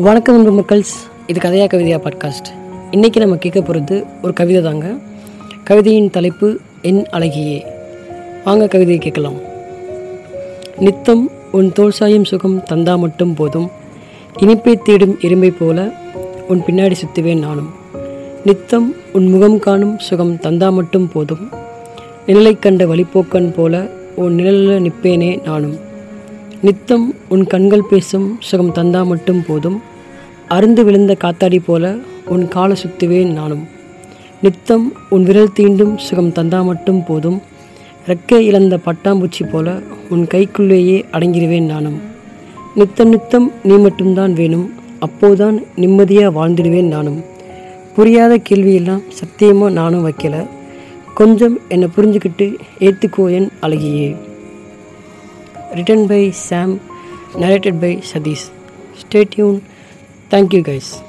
வணக்கம் அன்பு மக்கள்ஸ். இது கதையா கவிதையா பாட்காஸ்ட் இன்றைக்கி நம்ம கேட்க போகிறது ஒரு கவிதை தாங்க. கவிதையின் தலைப்பு என் அழகியே. வாங்க கவிதையை கேட்கலாம். நித்தம் உன் தோல் சாயும் சுகம் தந்தா மட்டும் போதும். இனிப்பை தேடும் எறும்பை போல உன் பின்னாடி சுத்துவேன் நானும். நித்தம் உன் முகம் காணும் சுகம் தந்தா மட்டும் போதும். நிழலை கண்ட வழிப்போக்கன் போல உன் நிழலில் நிற்பேனே நானும். நித்தம் உன் கண்கள் பேசும் சுகம் தந்தா மட்டும் போதும். அருந்து விழுந்த காத்தாடி போல உன் காலை சுத்துவேன் நானும். நித்தம் உன் விரல் தீண்டும் சுகம் தந்தா மட்டும் போதும். ரெக்கை இழந்த பட்டாம்பூச்சி போல உன் கைக்குள்ளேயே அடங்கிடுவேன் நானும். நித்தம் நித்தம் நீ மட்டும்தான் வேணும். அப்போதான் நிம்மதியாக வாழ்ந்துடுவேன் நானும். புரியாத கேள்வியெல்லாம் சத்தியமாக நானும் வைக்கல. கொஞ்சம் என்னை புரிஞ்சுக்கிட்டு ஏற்றுக்கோ என் அழகியே. Written by Sam, narrated by Sadish. Stay tuned. Thank you, guys.